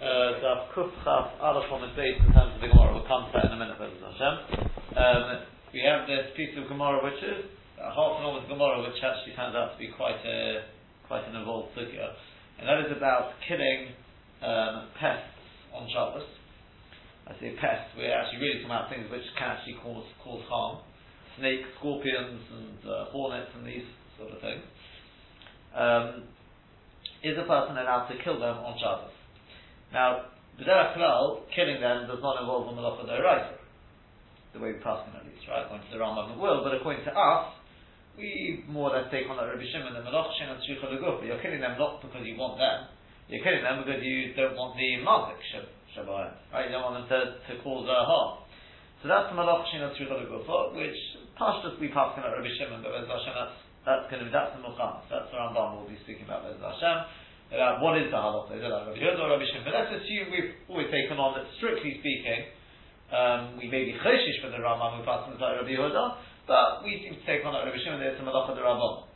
uh, Daf Kuf Chaf Aleph on the base in terms of the Gemara. We'll come to that in a minute, B'ezras Hashem. Um, we have this piece of Gemara which is uh, half an hour Gemara, which actually turns out to be quite a quite an involved figure, and that is about killing um, pests on Shabbos. I say pests, we're actually really talking about things which can actually cause cause harm, snakes, scorpions, and uh, hornets, and these sort of things. Um, is a person allowed to kill them on Shabbos? Now, B'derach Klal, killing them does not involve a malacha d'oraisa. The way we pass them at least, right? According to the Rambam it will, but according to us, we more or less take on that Rabbi Shimon, the malach shen and shricha You're killing them not because you want them, you're killing them because you don't want the mazik shabbat, right? You don't want them to, to cause uh, harm. So that's the malach shen and shricha which pashtus we pass on at Rabbi Shimon, but Hashem, that's that's going to be that's the Mukham. That's the Rambam we'll be speaking about B'ezras Hashem. About what is the halacha? Is it like Rabbi Yehuda or Rabbi Shimon? But let's assume we've always taken on that strictly speaking, um, we may be cheshish for the Rambam who passes like Rabbi Yehuda, but we seem to take on that Rabbi Shimon. There's some halacha the Rambam.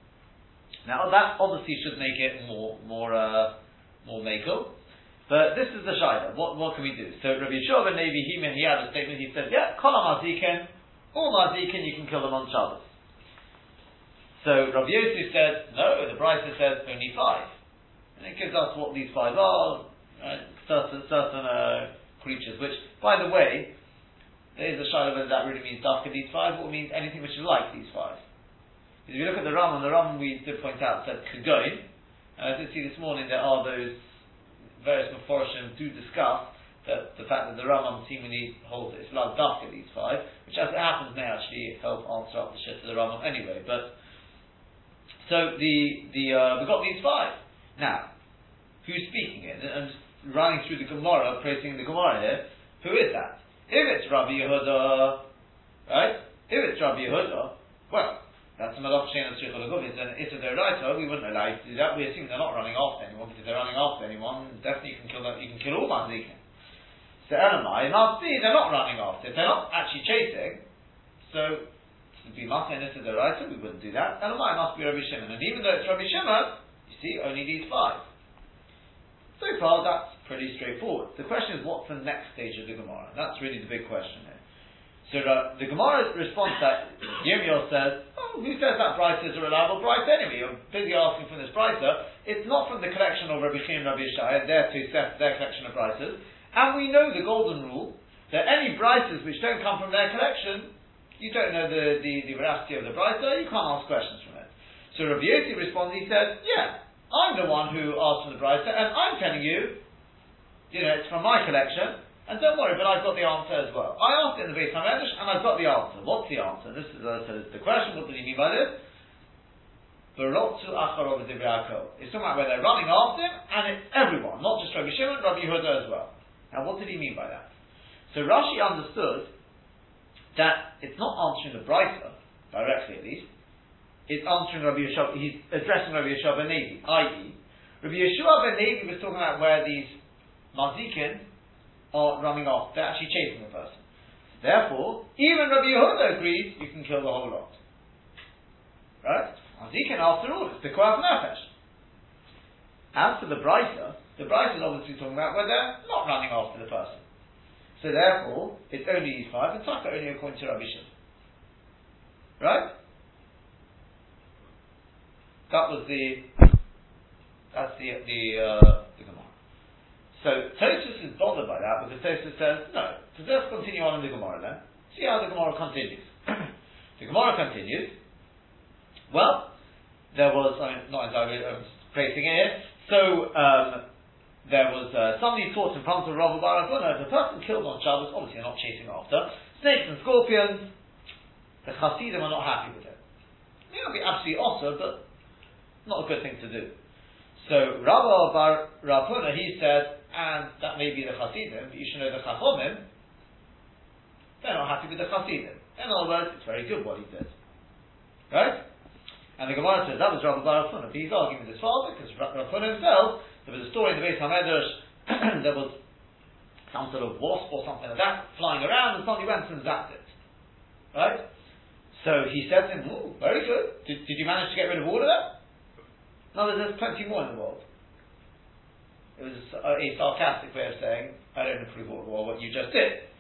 Now that obviously should make it more more uh, more makel. But this is the shaila. What what can we do? So Rabbi Yeshua ben Levi he, he had a statement. He said, "Yeah, kol mazikin, all mazikin, you can kill them on Shabbos." So Rabbi Yosef said, no, the Brisa says only five. And it gives us what these five are, right? certain, certain uh, creatures, which, by the way, there is a shadow whether that really means dafka these five or means anything which is like these five. Because if you look at the Rambam, the Rambam we did point out said Kagoin, and I did see this morning there are those various Mephoshim do discuss that the fact that the Rambam seemingly holds it's like dafka these five, which as it happens may actually help answer up the shit to the Rambam anyway, but so the the uh, we've got these five. Now, who's speaking it? And running through the Gemara, praising the Gemara here. Who is that? If it's Rabbi Yehuda, right? If it's Rabbi Yehuda, well, that's a Malach Shein and It's an Issa Deraita, we wouldn't allow you to do that. We assume they're not running after anyone, because if they're running after anyone, definitely you can kill them, you can kill all Mazikin. So Elamai, must be they're not running after. If they're not actually chasing, so to be Matan into the writer, we wouldn't do that. Why must be Rabbi Shimon? And even though it's Rabbi Shimon, see, only these five. So far, that's pretty straightforward. The question is, what's the next stage of the Gemara? That's really the big question here. So uh, the Gemara response that Yirmiyahu says, oh, who says that Brisa is a reliable Brisa anyway? You're busy asking from this Brisa. It's not from the collection of Rabbi Shimon and Rabbi Yishai, their two sets, their collection of Brisas. And we know the golden rule that any Brisas which don't come from their collection you don't know the, the, the veracity of the Brisa, you can't ask questions from it. So Rabbi Yossi responds, he says, yeah, I'm the one who asked from the Brisa, and I'm telling you, you know, it's from my collection, and don't worry, but I've got the answer as well. I asked it in the Beit HaMedrash, and I've got the answer. What's the answer? This is, uh, so the question, what do you mean by this? Acharov It's talking about where they're running after him, and it's everyone, not just Rabbi Shimon, Rabbi Yehuda as well. Now, what did he mean by that? So Rashi understood that it's not answering the Brisa, directly at least, it's answering Rabbi Yeshua, he's addressing Rabbi Yeshua ben Levi, i.e., Rabbi Yeshua ben Levi was talking about where these mazikin are running off, they're actually chasing the person. Therefore, even Rabbi Yehuda agrees you can kill the whole lot. Right? Mazikin, after all, it's the Pikuach Nefesh. As for the Brisa, the Brisa is obviously talking about where they're not running after the person. So therefore, it's only these five, and Taka only according to Rabbi Shimon. Right? That was the that's the the uh, the Gemara. So Tosfos is bothered by that because Tosfos says no. So let's continue on in the Gemara then. See how the Gemara continues. the Gemara continues. Well, there was I mean, not entirely I'm praising it here. So um, there was uh, somebody taught in front of Rav Barak if a person killed on Shabbos, obviously you're not chasing after, snakes and scorpions, the Hasidim are not happy with it. May not be absolutely awesome, but not a good thing to do. So Rabbi Bar Rav Huna, he said, and that may be the Hasidim, but you should know the Chachomim, they're not happy with the Hasidim. In other words, it's very good what he did. Right? And the Gemara says that was Rabbi Bar Rav Huna, but he's arguing with his father because Rav Huna himself there was a story in the Beit HaMedrash, there was some sort of wasp or something like that flying around, and somebody went and zapped it. Right? So he said to him, very good. Did, did you manage to get rid of all of that? No, there's plenty more in the world. it was a, a sarcastic way of saying, I don't approve of what, you just did.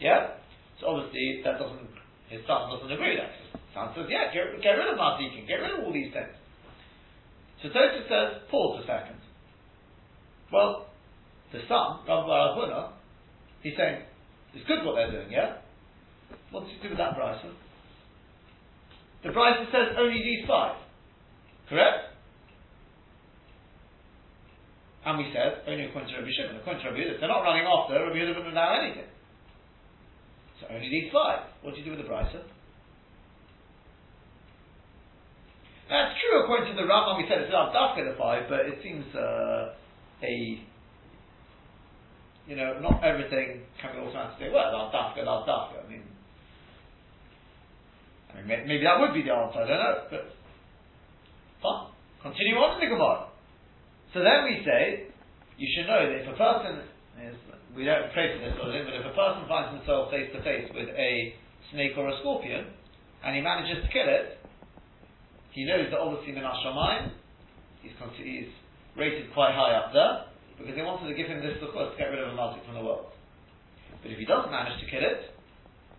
Yeah? So obviously, that doesn't, his son doesn't agree with that. His son says, yeah, get, get rid of Martikin, get rid of all these things. So Tosfos says, pause a second. Well, the son, Rabbi Barahuna, he's saying, it's good what they're doing, yeah? What does he do with that Bryson? The Bryson says only these five. Correct? And we said, only according to Rabbi Shimon, according to Rabbi Yehuda, they're not running after, Rabbi Yehuda wouldn't allow anything. So only these five. What do you do with the Bryson? That's true according to the Rambam, we said it's not Dafka the five, but it seems uh, a you know, not everything can be automatically well, love dafka, love dafka. I mean, I mean, maybe that would be the answer. I don't know, but fine. Continue on in the Gemara. So then we say, you should know that if a person is, we don't pray for this sort of thing, but if a person finds himself face to face with a snake or a scorpion, and he manages to kill it, he knows that obviously Min HaShamayim, he's, he's rated quite high up there, because they wanted to give him this sukkah to get rid of a mazik from the world. But if he doesn't manage to kill it,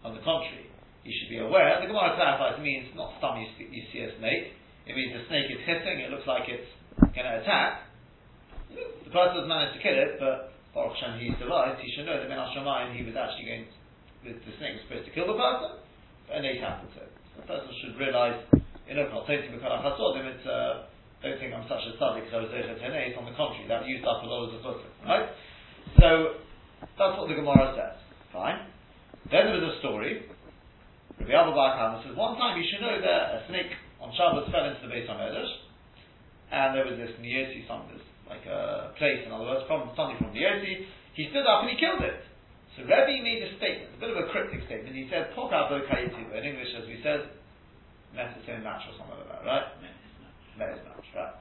on the contrary, he should be aware, the Gemara clarifies it means not stum you you see a snake, it means the snake is hissing, it looks like it's going to attack, the person has managed to kill it, but Baruch Hashem he survived, he should know that Min Hashemayim he was actually going, to, the snake was supposed to kill the person, but an eight happened to it. So the person should realise, you know, not taking the Chasodim, it's, uh, don't think I'm such a study because I was there for On the contrary, that used up a lot of the right? So, that's what the Gemara says. Fine. Then there was a story. Rabbi Abba Bar says, one time you should know that a snake on Shabbos fell into the Beit HaMedrash, and there was this Niyosi, something, like a place, in other words, from something from the Yossi. He stood up and he killed it. So Rebbe made a statement, a bit of a cryptic statement. He said, "Pokabo kayitu." In English, as we said, necessary match or something like that, right? Necessary match, right?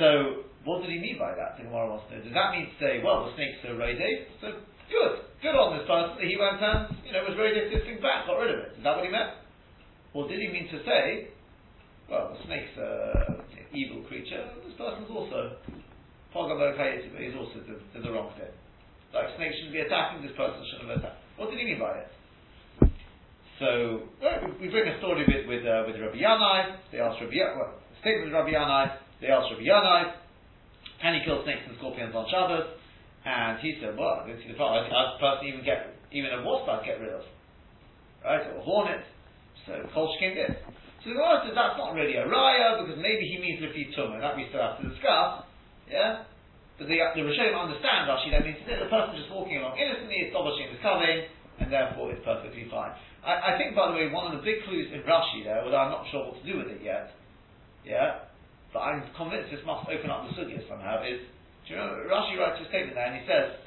So, what did he mean by that? The Gemara wants to know. Does that mean to say, well, the snake's so radiate, so good, good on this person that he went and, you know, was radiate this thing back, got rid of it. Is that what he meant? Or did he mean to say, well, the snake's a evil creature, this person's also Pogamo he's also did, did the wrong thing. Like snakes shouldn't be attacking, this person shouldn't have attacked. What did he mean by it? So well, we bring a story with with, uh, with Rabbi Yanai. They ask Rabbi well, statement of Rabbi Yanai. They ask Rabbi Yanai, can he kill snakes and scorpions on Shabbos? And he said, well, I don't see the problem. I person even get even a wasp I'd get rid of, right? Or a hornet. So Kolshkin did. So the Gemara says that's not really a raya because maybe he means Lefi Tumah. That we still have to discuss. Yeah? But the, the Rishonim understand Rashi, that means the person just walking along innocently, Dobashim is coming, and therefore it's perfectly fine. I, I, think, by the way, one of the big clues in Rashi there, although I'm not sure what to do with it yet, yeah, but I'm convinced this must open up the sugya somehow, is, do you know, Rashi writes a statement there and he says,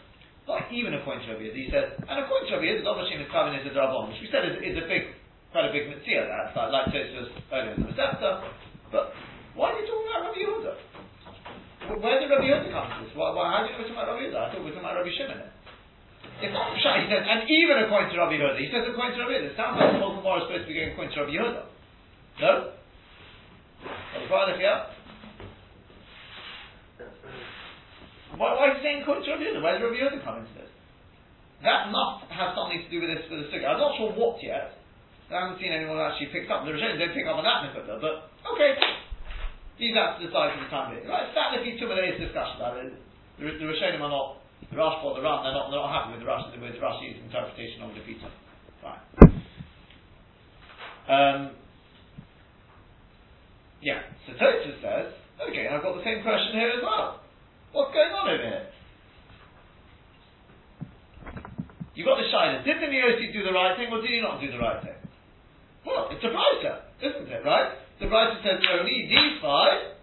not even according to Rabbi he says, and according to Rabbi Yid, Dobashim is coming is a Drabon, which we said is, is a big quite a big mitzvah that, like, like Tosfos earlier in the Masechta. But why are you talking about Rabbi Yehuda? Where did Rabbi Yehuda come from? Why, why, how know we're talking about Rabbi Yehuda? I thought we were talking about Rabbi Shimon. It's Pshat, he says, and even according to Rabbi Yehuda. He says according to Rabbi Yehuda. It sounds like the whole Gemara is supposed to be going according to Rabbi Yehuda. No? Why, why is he saying according to Rabbi Yehuda? Where does Rabbi Yehuda come into this? That must have something to do with this with the sukkah. I'm not sure what yet. I haven't seen anyone actually pick up. The Rishonim don't pick up on that nekuda, but okay. These have to decide for the time being. Right, that you took today's discussion about it, the, the Rishonim are not the Rash or the Ram. They're not they're not happy with the Rash with Rashi's interpretation of the pizza. Fine. Um, yeah. So Tosfos says, okay, I've got the same question here as well. What's going on over here? You've got the shyness. Did the Neosi do the right thing or did he not do the right thing? Well, it's a Brisa, isn't it, right? The Brisa says only these five.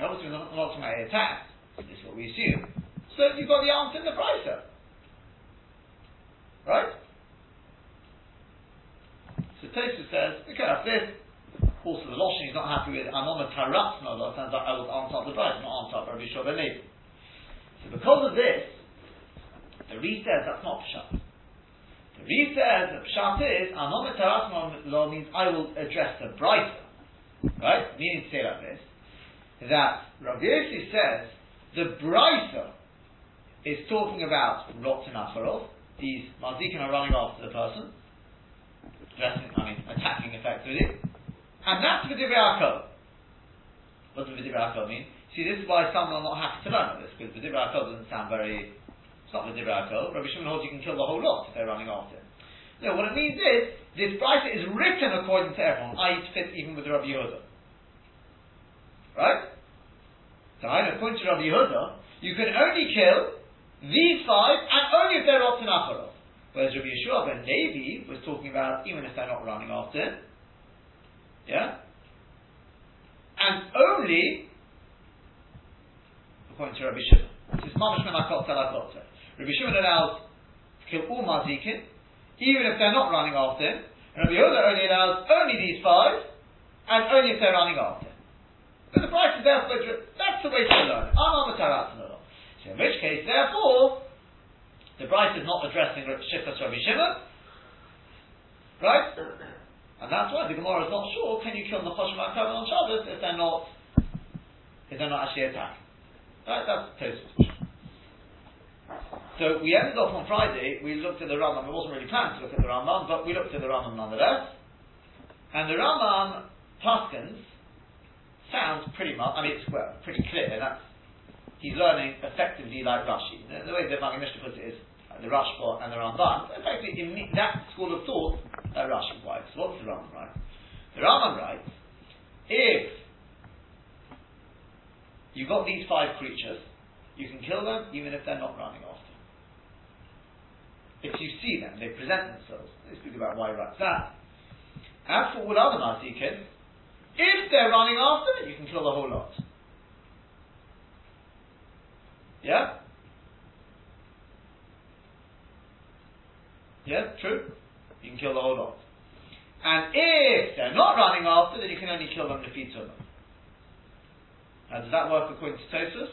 obviously, we're not, talking about attack. This is what we assume. So you've got the answer in the Brisa. Right? So Tosfos says, okay, that's this. Also, the Loshin is not happy with Amoma Taratzma, that sounds like I will answer up the Brisa, not answer Rabbi Shua So because of this, the Re says that's not Pshat. The Re says that Pshat is, Anom Tarasma law means I will address the brighter. Right? Meaning to say like this, that Yossi says the Brisa is talking about Rotten Acharov. These Mazikin are running after the person, dressing, I mean, attacking effectively. And that's V'divrei Akol. What does V'divrei Akol mean? See, this is why some are not happy to learn this, because V'divrei Akol doesn't sound very, Rabbi Shimon holds you can kill the whole lot if they're running after him. No, what it means is, this Brisa is written according to everyone, i.e. to fit even with Rabbi Yehuda. Right? So I according to Rabbi Yehuda, you can only kill these five, and only if they're Rotten Acharov. Whereas Rabbi Yeshua ben Levi was talking about even if they're not running after him. Yeah? And only, according to Rabbi Shimon, this is Mamash Menakot Telakot. Rabbi Shimon allows to kill all Mazikin, even if they're not running after him. And Rabbi Yehuda only allows only these five, and only if they're running after him. So the price is therefore, that's the way to learn it. So in which case, therefore, the Bright is not addressing Shifas Rabbi Shimon, right? And that's why the Gemara is not sure, can you kill Nechoshim HaKavon on Shabbos if they're not, if they're not actually attacking? Right, that's Tosfos. So we ended off on Friday, we looked at the Rambam, it wasn't really planned to look at the Rambam, but we looked at the Rambam nonetheless. And the Rambam Paskins sounds pretty much, I mean it's well, pretty clear, that's he's learning effectively like Rashi. The, the way the Maggid Mishneh puts it is uh, the Rashba and the Ramban. Effectively, in that school of thought, uh, Rashi writes. What's the Rambam right? The Rambam writes, if you've got these five creatures, you can kill them even if they're not running after. If you see them, they present themselves. They speak about why he writes that. As for all other Mazikin, if they're running after, you can kill the whole lot. Yeah? Yeah, true. You can kill the whole lot. And if they're not running after, then you can only kill them defeat them. Now, does that work according to Tosfos?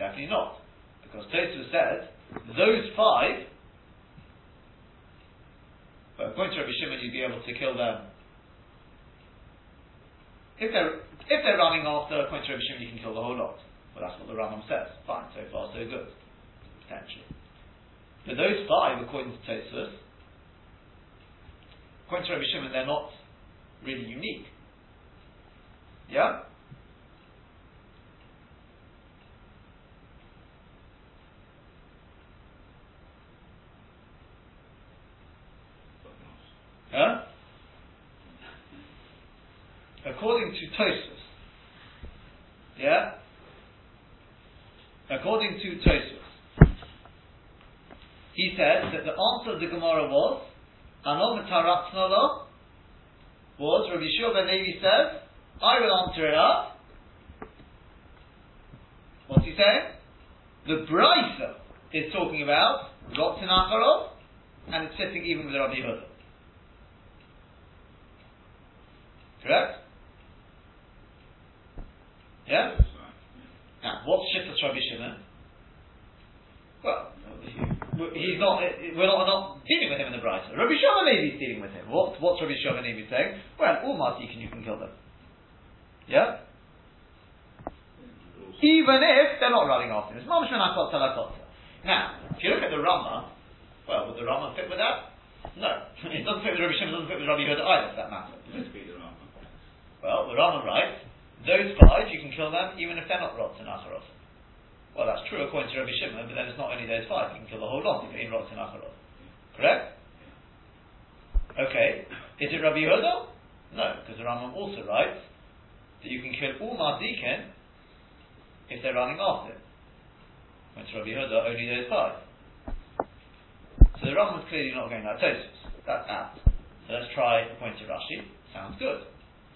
Definitely not. Because Tosfos says, those five, but according to Rabbi Shimon, you'd be able to kill them. If they're if they're running after according to Rabbi Shimon, you can kill the whole lot. Well, that's what the Rambam says. Fine, so far so good, potentially. But those five, according to Tosfos, according to Rabbi Shimon, they're not really unique. Yeah. Huh? According to Tosfos, yeah? According to Tosfos, he said that the answer of the Gemara was, Anom Taratznolo, was, Rabbi Shua ben Levi says, I will answer it up. What's he saying? The Brisa is talking about Acharov, and it's sitting even with Rabbi Yehuda. Correct? Yeah? Now, what's Shittas Rabbi Shimon? Well, he's not, we're not, not dealing with him in the Brisa. Rabbi Shimon maybe is dealing with him. What, what's Rabbi Shimon maybe saying? Well, all Mazikin you can kill them. Yeah? Even if they're not running after him. It's Mamash Now, if you look at the Rama, well, would the Rama fit with that? No. it doesn't fit with Rabbi Shimon, it doesn't fit with Rabbi Yehuda either, for that matter. Well, the Rama writes, those five, you can kill them even if they're not Rots and Acharov. Well, that's true according to Rabbi Shimon, but then it's not only those five. You can kill the whole lot in Rots and Acharov. Correct? Okay. Is it Rabbi Yehuda? No, because the Rambam also writes that you can kill all Mazikin if they're running after it. When it's Rabbi Yehuda, only those five. So the Rambam's clearly not going like Tosfos. That's out. So let's try a point to Rashi. Sounds good.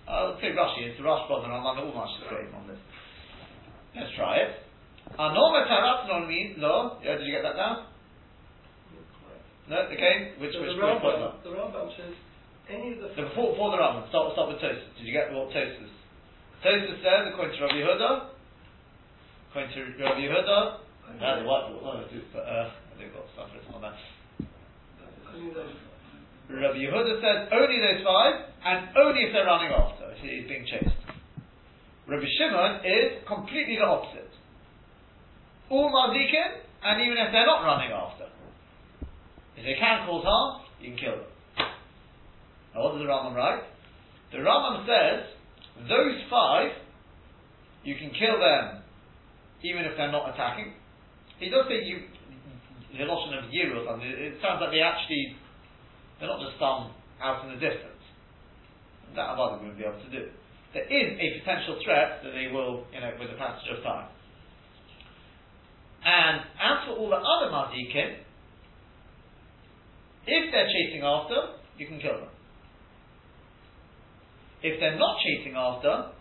I'll say Rashi, it's the Rashi and Rambam, all Rashi is on this. Let's try it. Anoma taratnon means, lo, yeah, did you get that down? No, okay, which, so which the? Rambam, the Rambam says, any of the... So before, before the Rambam, start, start with Tosfos. Did you get what Tosfos? Tosfos says, according to Rabbi Yehuda, according to Rabbi Yehuda, uh, the what, what, what, but, uh, they've got stuff written on that. Rabbi Yehuda says only those five, and only if they're running after, if he's being chased. Rabbi Shimon is completely the opposite. All mazikin, and even if they're not running after. If they can cause harm, you can kill them. Now what does the Rambam write? The Rambam says, those five, you can kill them even if they're not attacking. He does say you, the notion of something, it sounds like they actually, they're not just some out in the distance. That Avada wouldn't be able to do. There is a potential threat that they will, you know, with the passage of time. And as for all the other mazikin, if they're chasing after, you can kill them. If they're not chasing after,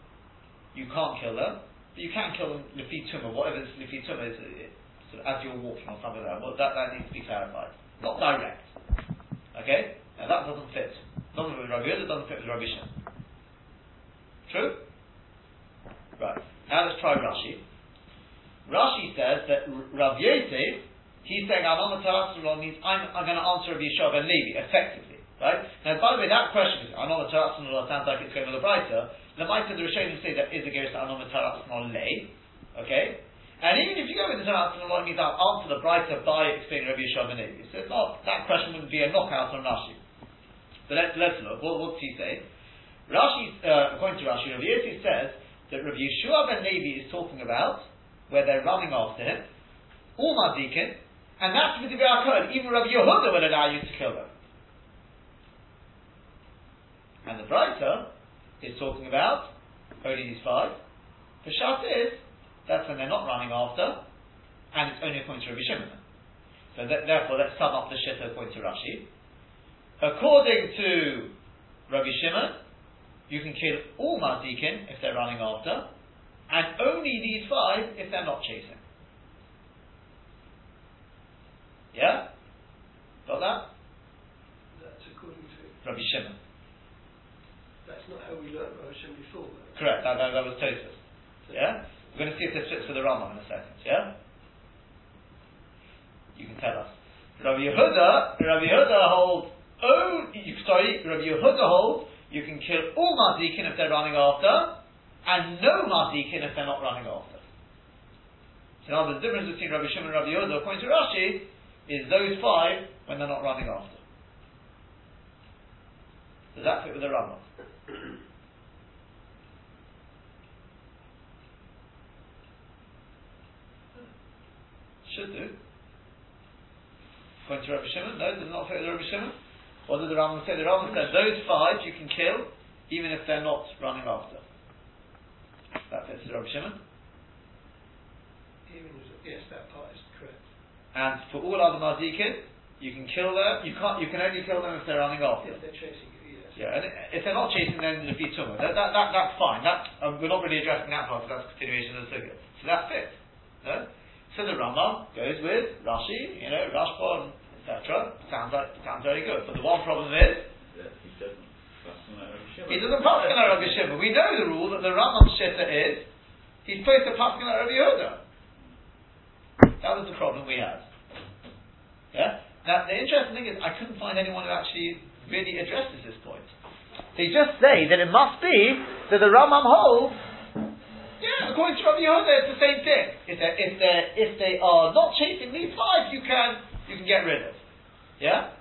you can't kill them, but you can kill them lefi tumah, whatever this lefi tumah is, as you're walking or something like that. Well, that, that needs to be clarified. Not direct. Okay? Now that doesn't fit. Doesn't fit with Rabbi Yehuda, doesn't fit with Rabbi Shimon. True? Right. Now let's try Rashi. Rashi says that Rav Yosef, he's saying Anon means I'm, I'm going to answer Rabbi Yeshua ben Levi, effectively. Right? Now, by the way, that question is Anon sounds like it's going with a brighter. The might of the Rishonim say that is a goes to Anon lay. Okay? And even if you go with the Taratzon it means I'll answer the brighter by explaining Rabbi Levi. So it's not, that question wouldn't be a knockout on Rashi. But let's, let's look. What, what's he say? Rashi, uh, according to Rashi, Rabbi Yosef says that Rabbi Yeshua ben Levi is talking about where they're running after him, all Mazikin, and that's with the Kohen. Even Rabbi Yehuda will allow you to kill them. And the Brisa is talking about only these five. The Shat is, that's when they're not running after, and it's only according to Rabbi Shimon. So th- therefore, let's sum up the Shitta according to Rashi. According to Rabbi Shimon, you can kill all Mazikin if they're running after, and only these five if they're not chasing. Yeah? Got that? That's according to. Rabbi Shimon. That's not how we learned Rabbi Shimon before. Though. Correct, that, that, that was Tosfos. Yeah? We're going to see if this fits for the Rambam in a second, yeah? You can tell us. Rabbi Yehuda, Rabbi Yehuda holds, oh, sorry, Rabbi Yehuda holds, you can kill all Mazikin if they're running after, and no Mazikin if they're not running after. So now the difference between Rabbi Shimon and Rabbi Yehuda, according to Rashi, is those five when they're not running after. Does that fit with the Rambam? Should do. According to Rabbi Shimon, no, does it not fit Rabbi Shimon. What did the Rambam say? The Rambam said those five you can kill even if they're not running after. That fits Rabbi Shimon. yes, that part is correct. And for all other mazikin, you can kill them. You can't. You can only kill them if they're running after. If they're chasing you, yes. Yeah, and if they're not chasing, then the tumah. That, that, that, that's fine. That um, we're not really addressing that part because that's a continuation of the sugya. So that fits. No? So the Rambam goes with Rashi, you know, Rashba, etc. Sounds like sounds very good. But the one problem is he doesn't he doesn't paskin at Rabbi Shimon. We know the rule that the Rambam's shitta is he's supposed to paskin at Rabbi Yehuda. That was the problem we had. Yeah. Now the interesting thing is I couldn't find anyone who actually really addresses this point. They just say that it must be that the Rambam holds. Yeah, according to Rabbi Yehuda, it's the same thing. If they if they if they are not chasing these five, you can you can get rid of. Yeah.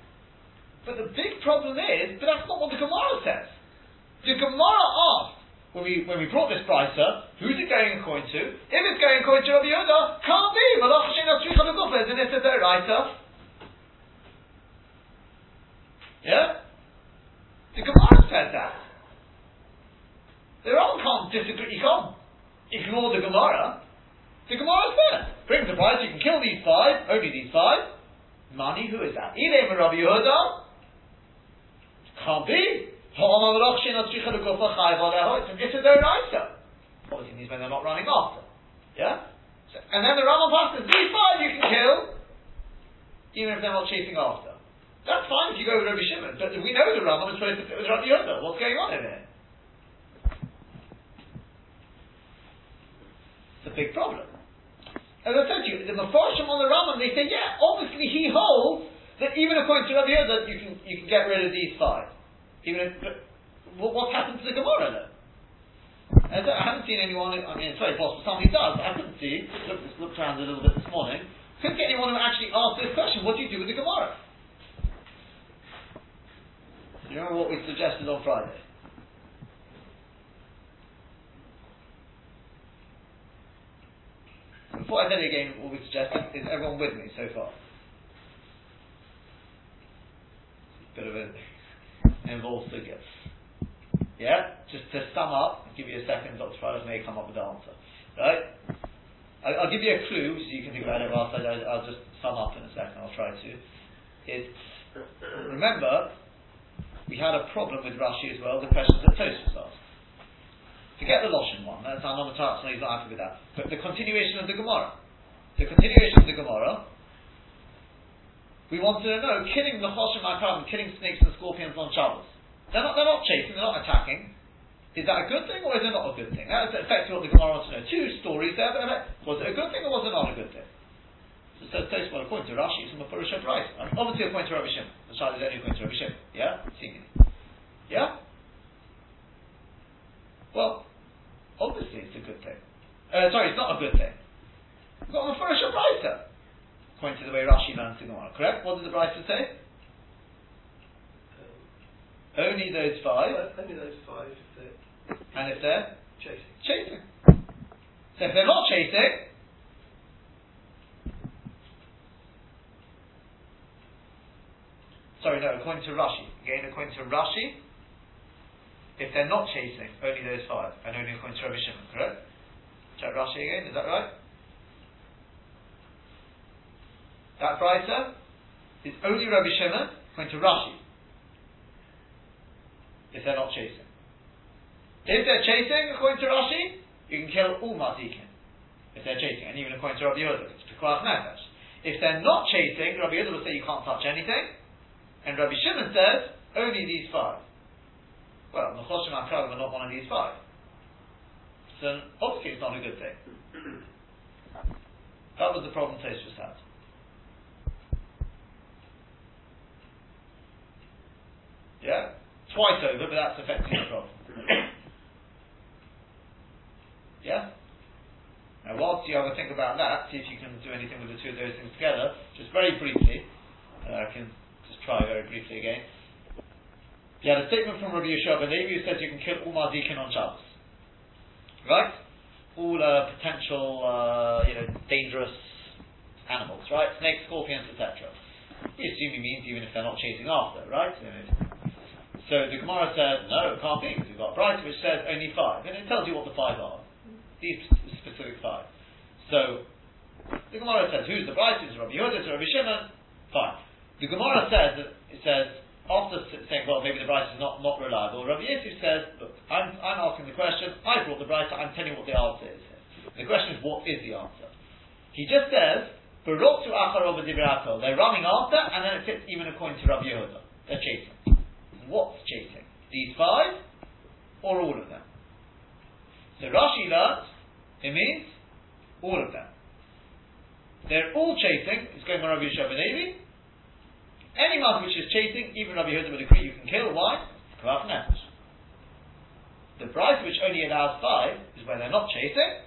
But the big problem is, but that's not what the Gemara says. The Gemara asked, when we, when we brought this pricer, who's it going according to? If it's going according to Rabbi Yehuda, can't be. Malach Hashem and it's a writer. Yeah? The Gemara said that. The Ram can't disagree, you can't ignore the Gemara. The Gemara said, bring the price, you can kill these five, only these five. Money, who is that? Ilay Rabbi Yehuda, can't be. It's an Issa Obviously means when they're not running after. Yeah? So, and then the Rambam passes, these five you can kill, even if they're not chasing after. That's fine if you go with Rabbi Shimon, but we know the Rambam is supposed to fit with Rabbi Yehuda. What's going on in here? A big problem. As I said to you, the Mephoshim on the Rambam, they say, yeah, obviously he holds that even according to Rabbi Yehuda, you can, you can get rid of these five. Even if, what, what's happened to the Gemara then? I, I haven't seen anyone, I mean, it's very possible somebody does, but I couldn't see, looked, looked around a little bit this morning, couldn't get anyone who actually asked this question, what do you do with the Gemara? You remember what we suggested on Friday? Before I tell you again what we suggested, is everyone with me so far? Bit of an involved figure. Yeah? Just to sum up, I'll give you a second, Dr. Friday may come up with the answer. Right? I- I'll give you a clue so you can think about it whilst I, I'll just sum up in a second, I'll try to. It's, remember, we had a problem with Rashi as well, the questions that was asked. Forget the Loshin one, that's our number so he's not happy with that. But the continuation of the Gemara. The continuation of the Gemara, we wanted to know, killing the Choshim HaKram, killing snakes and scorpions on Shabbos. They're not, they're not chasing, they're not attacking. Is that a good thing or is it not a good thing? That's effectively what the Gemara wants to know. Two stories there, was it a good thing or was it not a good thing? So it says, well, according to Rashi, it's from a Purusha price. Obviously according to Rabbi Shimon. The child is only according to Rabbi Shimon. Yeah? Seemingly. Yeah? Well, obviously it's a good thing. Uh, sorry, it's not a good thing. We've got a Mephorisha Brisa, according to the way Rashi learns the Gemara, correct? What did the Brisa say? Um, Only those five, only those five if they're and if they're chasing. chasing. So if they're not chasing, sorry, no, according to Rashi, again, according to Rashi, if they're not chasing, only those five, and only according to Rabbi Shimon, correct? Check Rashi again, is that right? That Brisa is only Rabbi Shimon, according to Rashi, if they're not chasing. If they're chasing, according to Rashi, you can kill all Mazikin. If they're chasing, and even according to Rabbi Yehuda, it's Pekuach Nefesh. If they're not chasing, Rabbi Yehuda will say you can't touch anything, and Rabbi Shimon says only these five. Well, the Choshim HaKravim are not one of these five. So obviously it's not a good thing. That was the problem Tosfos had. Yeah? Twice over, but that's affecting the problem. Yeah? Now, whilst you have a think about that, see if you can do anything with the two of those things together, just very briefly, uh, I can just try very briefly again. You had a statement from Rabbi Yeshua ben Levi who says you can kill all Mazikin on Shabbos. Right? All uh, potential, uh, you know, dangerous animals, right? Snakes, scorpions, etc. We assume he means even if they're not chasing after, right? So the Gemara said, no, it can't be, because we've got a which says only five, and it tells you what the five are. These specific five. So, the Gemara says, who's the Bright? Is Rabbi Yehuda? Is it Rabbi Shimon? Fine. The Gemara says, it says, after saying, well, maybe the Bright is not, not reliable, Rabbi Yosef says, look, I'm, I'm asking the question, I brought the Bright, I'm telling you what the answer is. The question is, what is the answer? He just says, Baroktu acharov. They're running after, and then it fits even according to Rabbi Yehuda. They're chasing. What's chasing? These five, or all of them? So Rashi learnt, it means all of them. They're all chasing, it's going on Rabbi Yeshua. Any mouth which is chasing, even Rabbi Yehuda would agree you can kill. Why? Pikuach nefesh. The price which only allows five is when they're not chasing.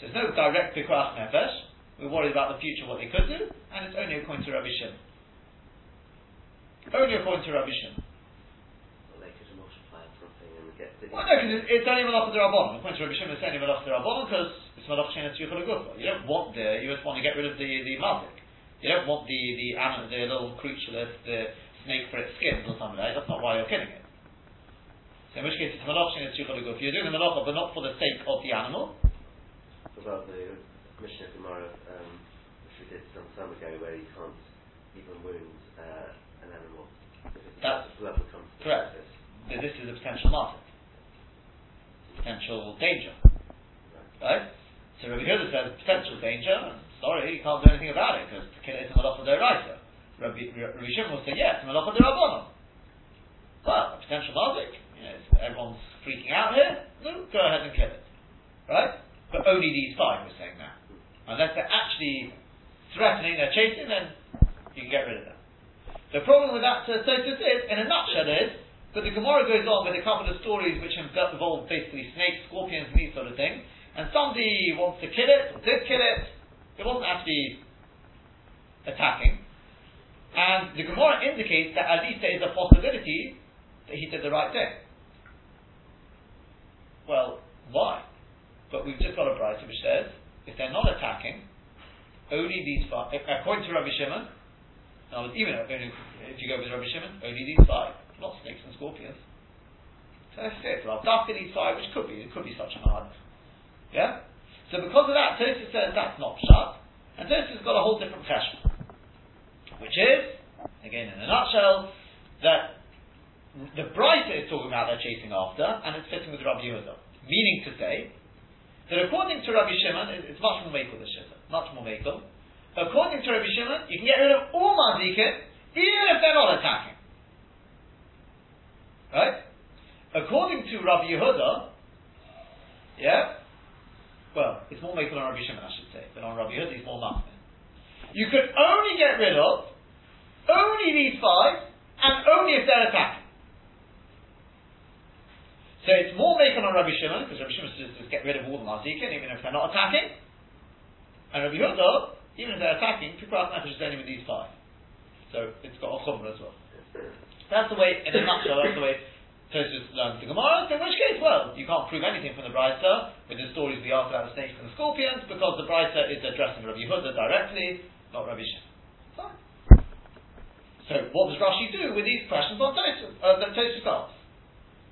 So there's no direct pikuach nefesh. We're worried about the future, what they could do, and it's only according to Rabbi Shimon. Only according to Rabbi Shimon. Well, they could multiply something and get the. Well, no, because it's only malach the rabbanon. According to Rabbi Shimon, it's only malach the rabbanon because it's malach shenas yuchal. You don't want the, you just want to get rid of the the mazik. You don't want the the animal, the little creature, the, the snake for its skin or something like that. That's not why you're killing it. So in which case, it's malach shenas yuchal gufa. You're doing the malacha, but not for the sake of the animal. About the Mishnah Gemara, um, which we did some time ago, where you can't even wound uh, an animal if That's blood the correct. surface. This is a potential martyr, potential danger. Right? So Rabbi Yehuda says potential danger. Sorry, you can't do anything about it because to kill it is a malacha deraisa. Rabbi, Rabbi Shimon will say yes, malacha derabanan. Well, a potential mazik. You know, it's- everyone's freaking out here. No, go ahead and kill it. Right? But only these five we're saying that. Unless they're actually threatening, they're chasing, then you can get rid of them. The problem with that uh, Tosfos is, in a nutshell, is But the Gemara goes on with a couple of stories which involve basically snakes, scorpions, and these sort of things. And somebody wants to kill it, or did kill it. It wasn't actually attacking. And the Gemara indicates that at least there is a possibility that he did the right thing. Well, why? But we've just got a bright which says if they're not attacking, only these five, according to Rabbi Shimon, even if you go with Rabbi Shimon, only these five, not snakes and scorpions. So that's it. Well, after these five, which could be, it could be such an hard. Yeah? So because of that, Tosfos says that's not shut, and Tosfos has got a whole different question which is, again in a nutshell, that the Brisa is talking about they're chasing after, and it's fitting with Rabbi Yehuda. Meaning to say, that according to Rabbi Shimon, it's much more makel this shitta, much more makel. According to Rabbi Shimon, you can get rid of all mazikin, even if they're not attacking. Right? According to Rabbi Yehuda, yeah, well, it's more makel on Rabbi Shimon, I should say, than on Rabbi Yehuda, it's more machmir. You could only get rid of only these five, and only if they're attacking. So it's more making on Rabbi Shimon, because Rabbi Shimon just get rid of all the mazikin, even if they're not attacking. And Rabbi Yehuda, even if they're attacking, are not just only with these five. So it's got a chumrah as well. That's the way, in a nutshell, that's the way Tosfos learns the Gemara. In which case, well, you can't prove anything from the Brisa with the stories we asked about the snakes and the scorpions, because the Brisa is addressing Rabbi Yehuda directly, not Rabbi Shimon. So what does Rashi do with these questions on Tosfos, uh, that Tosfos asks?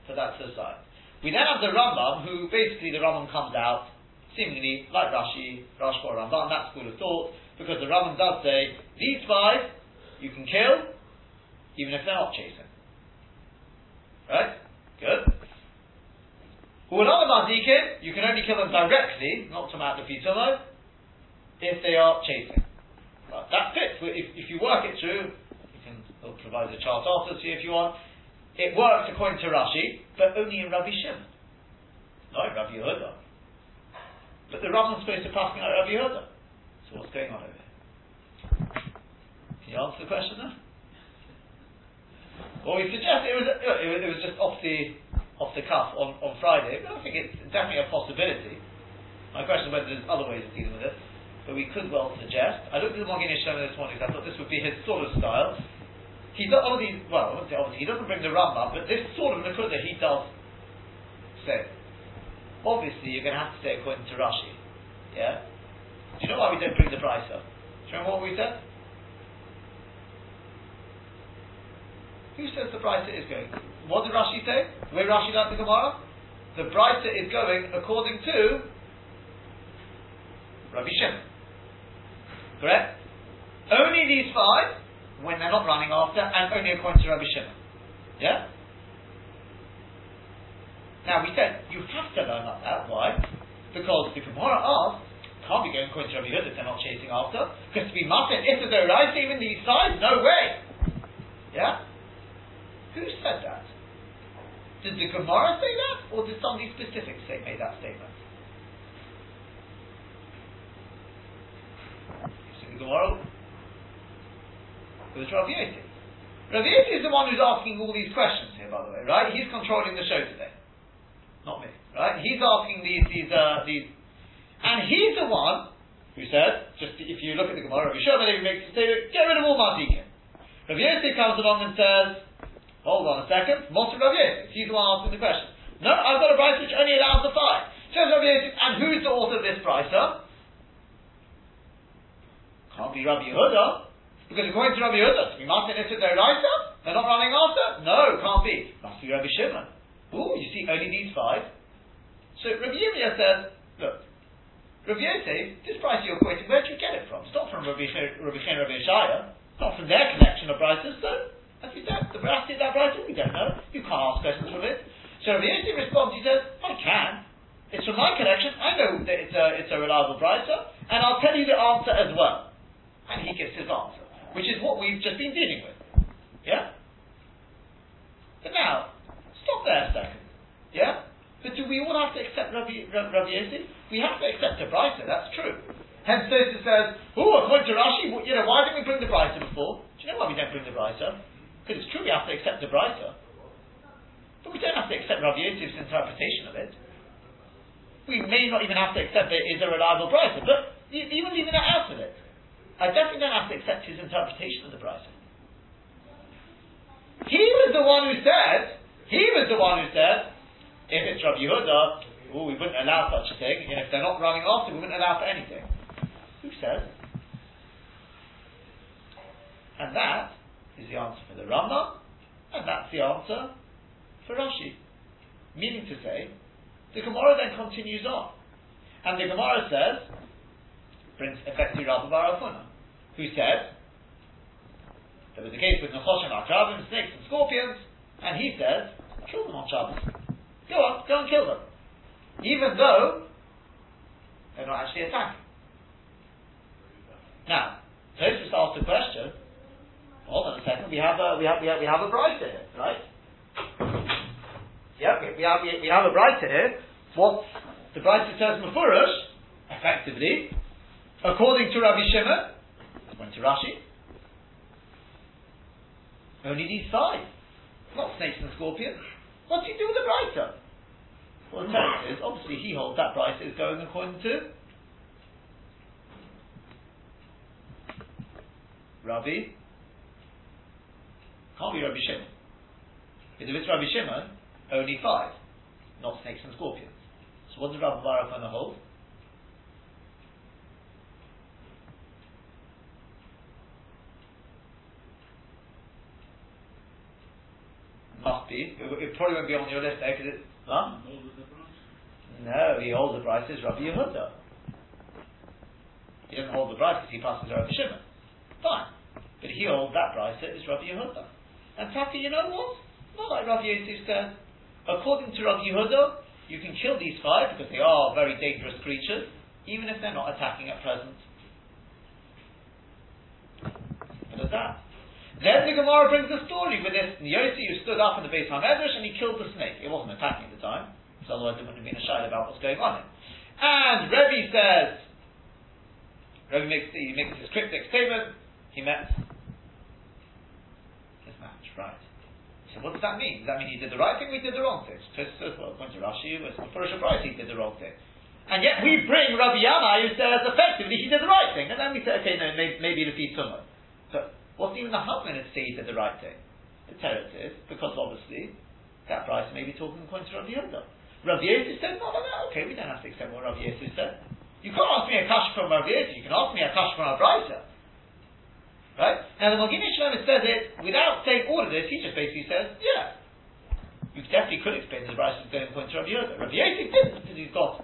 So that's the side. We then have the Rambam, who basically the Rambam comes out, seemingly like Rashi, Rashi or Rambam, that school of thought, because the Rambam does say, these five you can kill, even if they're not chasing. Right? Good. Well, mazikin, you can only kill them directly, not to mount the pitomo, if they are chasing. Right, that fits. If, if you work it through, you can will provide the chart after to you if you want. It works according to Rashi, but only in Rabbi Shimon, not in Rabbi Yehuda. But the Rambam's supposed to pass out Rabbi Yehuda. So what's going on over here? Can you answer the question there? Well, we suggest it was it was, it was just off the off the cuff on, on Friday. But I think it's definitely a possibility. My question is whether there's other ways of dealing with it but we could well suggest. I looked at the Magen Yeshua this morning, so I thought this would be his sort of style. He does all these, well, obviously he doesn't bring the Rambam, but this sort of Nakuda he does say. Obviously, you're going to have to say according to Rashi. Yeah? Do you know why we don't bring the price up? Do you remember what we said? Who says the Brisa is going? What did Rashi say? The way Rashi learned the Gemara? The Brisa is going according to Rabbi Shimon. Correct? Only these five, when they're not running after, and only according to Rabbi Shimon. Yeah? Now we said, you have to learn like that. Why? Because the Gemara asks, can't be going according to Rabbi Yehuda if they're not chasing after. Because to be muffin, if they're right, even these sides, no way. Yeah? Who said that? Did the Gemara say that? Or did somebody specific say, make that statement? The Gemara was Rav Yossi. Rav Yossi is the one who's asking all these questions here, by the way, right? He's controlling the show today, not me, right? He's asking these, these, uh, these, and he's the one who said, just if you look at the Gemara, Rav Yishon makes the statement, get rid of all Mardikin. Rav Yossi comes along and says, hold on a second, Moshe Rav he's the one asking the question. No, I've got a price which only allows the five. Says Rav and who's the author of this price, huh? Can't be Rabbi Yehuda, because according to Rabbi Yehuda, to be Martin Issa Deraisa, they're not running after? No, can't be. Must be Rabbi Shimon. Ooh, you see, only these five. So Rabbi Yehuda says, look, Rabbi Yosef, this price you're quoting, where'd you get it from? It's not from Rabbi Chen, Rabbi Shaya. It's not from their collection of prices, so, as we said, the veracity of that price, we don't know. You can't ask questions from it. So Rabbi Yosef responds, he says, I can. It's from my collection. I know that it's a, it's a reliable price, and I'll tell you the answer as well. And he gives his answer, which is what we've just been dealing with. Yeah? But now, stop there a second. Yeah? But do we all have to accept Rabbi, Rabbi Yosef? We have to accept the Brisa, that's true. Hence Tosa says, oh, according to Rashi, you know, why didn't we bring the Brisa before? Do you know why we don't bring the Brisa? Because it's true we have to accept the Brisa. But we don't have to accept Rav Yosef's interpretation of it. We may not even have to accept that it is a reliable brisa, but even leaving that out of it, I definitely don't have to accept his interpretation of the brisa. He was the one who said, he was the one who said, if it's Rav Yehuda, we wouldn't allow such a thing, and if they're not running after, we wouldn't allow for anything. Who says? And that is the answer for the Rambam, and that's the answer for Rashi. Meaning to say, the Gemara then continues on. And the Gemara says, brings effectively Rabbi Barafuna, who said, there was a case with Nechoshim Akrabim, snakes and scorpions, and he says, kill them on Shabbos. Go on, go and kill them. Even though they're not actually attacking. Now, Tosfos asked a question. Hold on a second. We have a we have we have, we have a Brisa here, right? Yeah, we, we have we, we have a Brisa here. What the Brisa says Mefurish, effectively, according to Rabbi Shimon, went to Rashi. Only these five, not snakes and scorpions. What do you do with the Brisa? Well, the text is obviously he holds that Brisa is going according to Rabbi. Can't be Rabbi Shimon. Because if it's Rabbi Shimon, only five, not snakes and scorpions. So what does Rabbi Baruch hold? Must be. It, it probably won't be on your list eh, there because it's. Huh? No, he holds the Brisa as Rabbi Yehuda. He doesn't hold the Brisa because he passes Rabbi Shimon. Fine. But he holds that Brisa as Rabbi Yehuda. And Taki, you know what? Not like Yosef said. According to Rabbi Yehuda, you can kill these five because they are very dangerous creatures, even if they're not attacking at present. What is that? Then the Gemara brings a story with this Yossi who stood up in the base of Hamedrash and he killed the snake. It wasn't attacking at the time, so otherwise there wouldn't have been a shayla about what's going on. And Rebbe says, Rebbe makes, he makes his cryptic statement, he met right. So what does that mean? Does that mean he did the right thing he did the wrong thing? So says, well, according to Rashi, it's the first Brisa he did the wrong thing. And yet we bring Rabbi Yama who says effectively he did the right thing. And then we say, okay, no, maybe, maybe Lefi Tumah. But What's even the husband to say he did the right thing? The teretz is, because obviously, that Brisa may be talking according to Rabbi Yehuda. Rabbi Yosef said, no, no, no, okay, we don't have to accept what Rabbi Yosef said. You can't ask me a kash from Rabbi Yosef, you can ask me a kash from a Brisa. Right? Now the Maginei Shlomo says it without saying all of this, he just basically says, yeah. You definitely could explain the is going according to Rabbi Yehuda. Rabbi Yosef didn't, because he's got.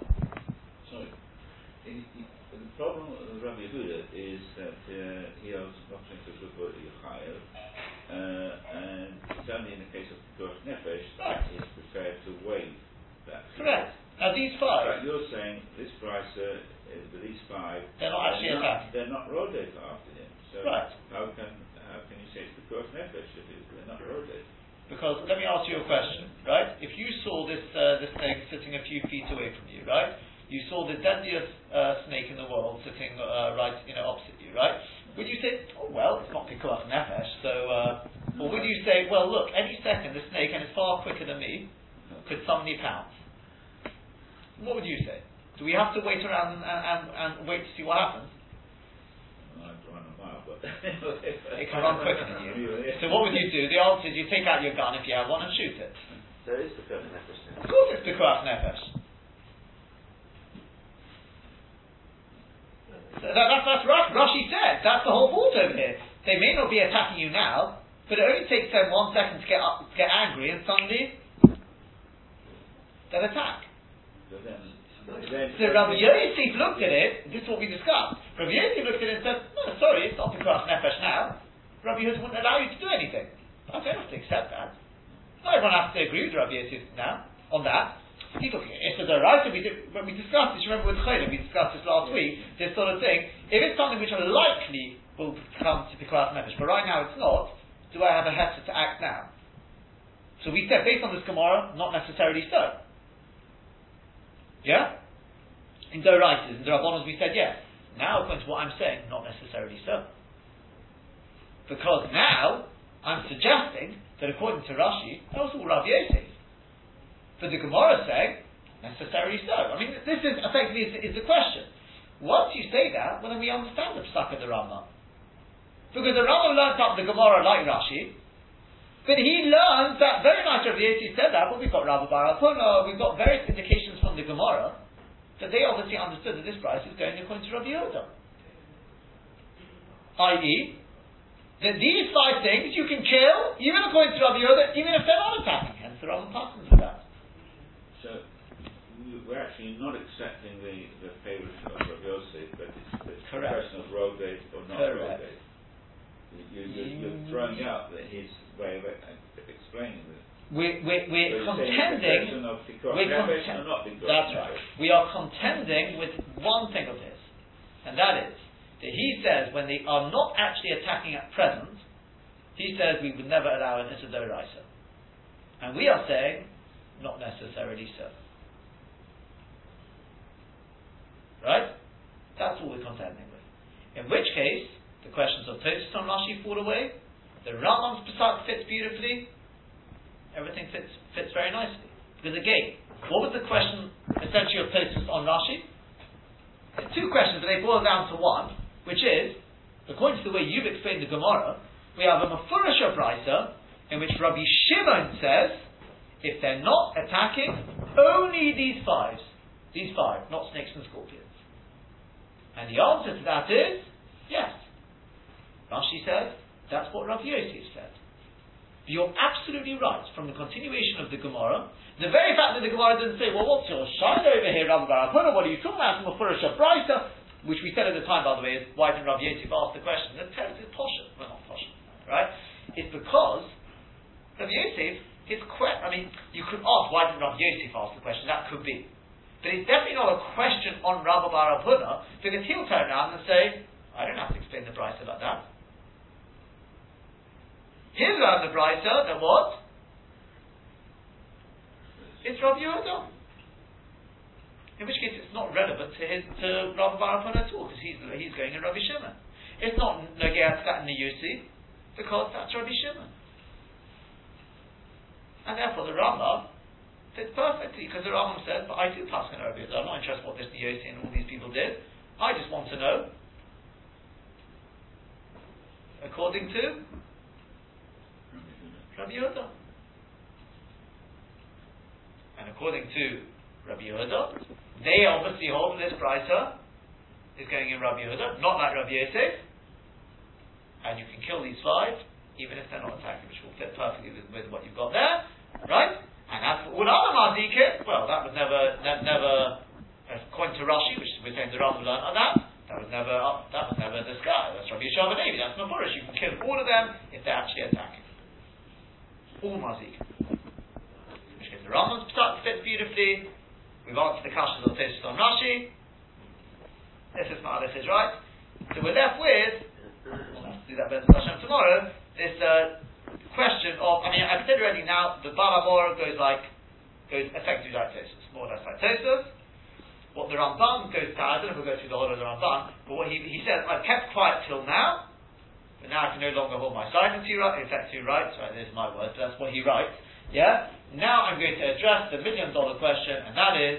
Sorry. The problem with Rabbi Yehuda is that uh, he has not nothing to do with Yechayev, uh, and certainly in the case of Pikuach Nefesh, Right. he is prepared to waive that. Correct. Now these five, But you're saying this price uh, these five. They're not actually not. They're not after him. So Right. how can how can you say it's Pikuach Nefesh if it- they're not rodate? Because let me ask you a question, right? If you saw this uh, this snake sitting a few feet away from you, right? You saw the deadliest uh, snake in the world sitting uh, right, you know, opposite you, right? Would you say, oh well, it's not pikuach nefesh, so, uh, or would you say, well, look, any second the snake, and it's far quicker than me, could suddenly pounce? What would you say? Do we have to wait around and, and, and wait to see what happens? Well, I'd run a mile, but It can run quicker than you. So what would you do? The answer is you take out your gun if you have one and shoot it. So it is the Kurban Nefesh Of course it's pikuach nefesh. So that, that's, that's right. Rashi said that's the whole point over here. They may not be attacking you now, but it only takes them one second to get up, get angry, and suddenly they'll attack. So then, then So Rabbi Yosef looked at it. This is what we discussed. Rabbi Yosef looked at it and said, "No, sorry, it's not Pikuach Nefesh now. Rabbi Yosef wouldn't allow you to do anything. I don't have to accept that. Not everyone has to agree with Rabbi Yosef now on that. He's looking at the right we did, when we discussed this, remember with Chayla, we discussed this last week, this sort of thing. If it's something which likely will come to Pikuach Nefesh, but right now it's not, do I have a heter to act now? So we said, based on this Gemara, not necessarily so. Yeah? In Doraitis, in Darabonos, we said yes. Now, according to what I'm saying, not necessarily so. Because now, I'm suggesting that according to Rashi, that was all Rav Yosef. But the Gemara saying, necessarily so. I mean, this is effectively is, is the question. Once you say that, well then we understand the psak of the Rambam. Because the Rambam learns up the Gemara like Rashi, but he learns that very much of Yossi said that, but we've got Rabbi Barapuna, uh, we've got various indications from the Gemara that they obviously understood that this Brisa is going according to Rabbi Yehuda. I.e., that these five things you can kill, even according to Rabbi Yehuda, even if they're not attacking. Hence the Rambam passes with that. So we- we're actually not accepting the, the of Rabbi Yosef, but it's, it's a Correct. question of road date or not Correct. road date. You, you, you're, you're throwing out the, his way of explaining this. We're, we're, we're you're saying it's a contending. question of Tikor we're Nefesh conten- or not Tikor That's right. We are contending with one thing of his, and that is that he says when they are not actually attacking at present, he says we would never allow an Isidorisa. And we are saying, not necessarily so. Right? That's what we're contending with. In which case, the questions of Tosfos on Rashi fall away, the Rambam's psak fits beautifully, everything fits fits very nicely. Because again, what was the question essentially of Tosfos on Rashi? There's two questions, but they boil down to one, which is, according to the way you've explained the Gemara, we have a Mefurish Brisa in which Rabbi Shimon says, if they're not attacking, only these fives, these five, not snakes and scorpions. And the answer to that is, yes. Rashi says, that's what Rav Yosef said. But you're absolutely right. From the continuation of the Gemara, the very fact that the Gemara didn't say, well, what's your shine over here, Rabbi Barapuna? What are you talking about? Mufurish Brisa, which we said at the time, by the way, is why didn't Rav Yosef ask the question? That's terribly posher. Well, not posher, right? It's because Rav Yosef, his que- I mean, you could ask why didn't Rav Yosef ask the question? That could be. But it's definitely not a question on Rabbi Barapuna, because he'll turn around and say, I don't have to explain the Brisa like that. He'll learn the Brisa that what? It's Rabbi Yehuda. In which case it's not relevant to his to Rabbi Barapun at all, because he's, he's going in Rabbi Shimon. It's not Nogea Sat in the Yusi, because that's Rabbi Shimon. And therefore the Rambam fits perfectly, because the Rambam says, but I do pass on Rabbi Yehuda. I'm not interested in what this Yosi and all these people did. I just want to know, according to Rabbi Yehuda. And according to Rabbi Yehuda, they obviously hold this brisa is going in Rabbi Yehuda, not like Rabbi Yosef. And you can kill these five, even if they're not attacking, which will fit perfectly with, with what you've got there, right? And as for all other mazikim, well, that was never, ne- never, according to Rashi, which we're saying the Rambam learned on that, that was never, that was never the sky. That's Rabbi Yeshua that's Mefurish. You can kill all of them if they're actually attacking. All mazikim. Which means the Rambam's psak fits beautifully. We've answered the questions of Tosfos on Rashi. This is not, this is right. So we're left with, we'll have to do that Hashem tomorrow, this uh, question of, I mean, I've said already now, the Baal HaMaor goes like, goes effectively like Tosfos, more or less like Tosfos. What the Ramban goes to, I don't know if we'll go through the whole of the Ramban, but what he, he says, I've kept quiet till now, but now I can no longer hold my silence, he writes, effectively writes, right, there's my words, that's what he writes, yeah? Now I'm going to address the million dollar question, and that is,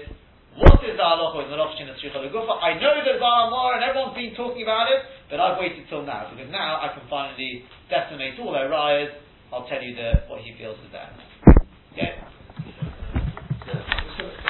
what is the halacha in the Rosh Legufa? I know there's Baal HaMaor and everyone's been talking about it, but I've waited till now, because now I can finally decimate all their riots. I'll tell you the, what he feels is there. Okay?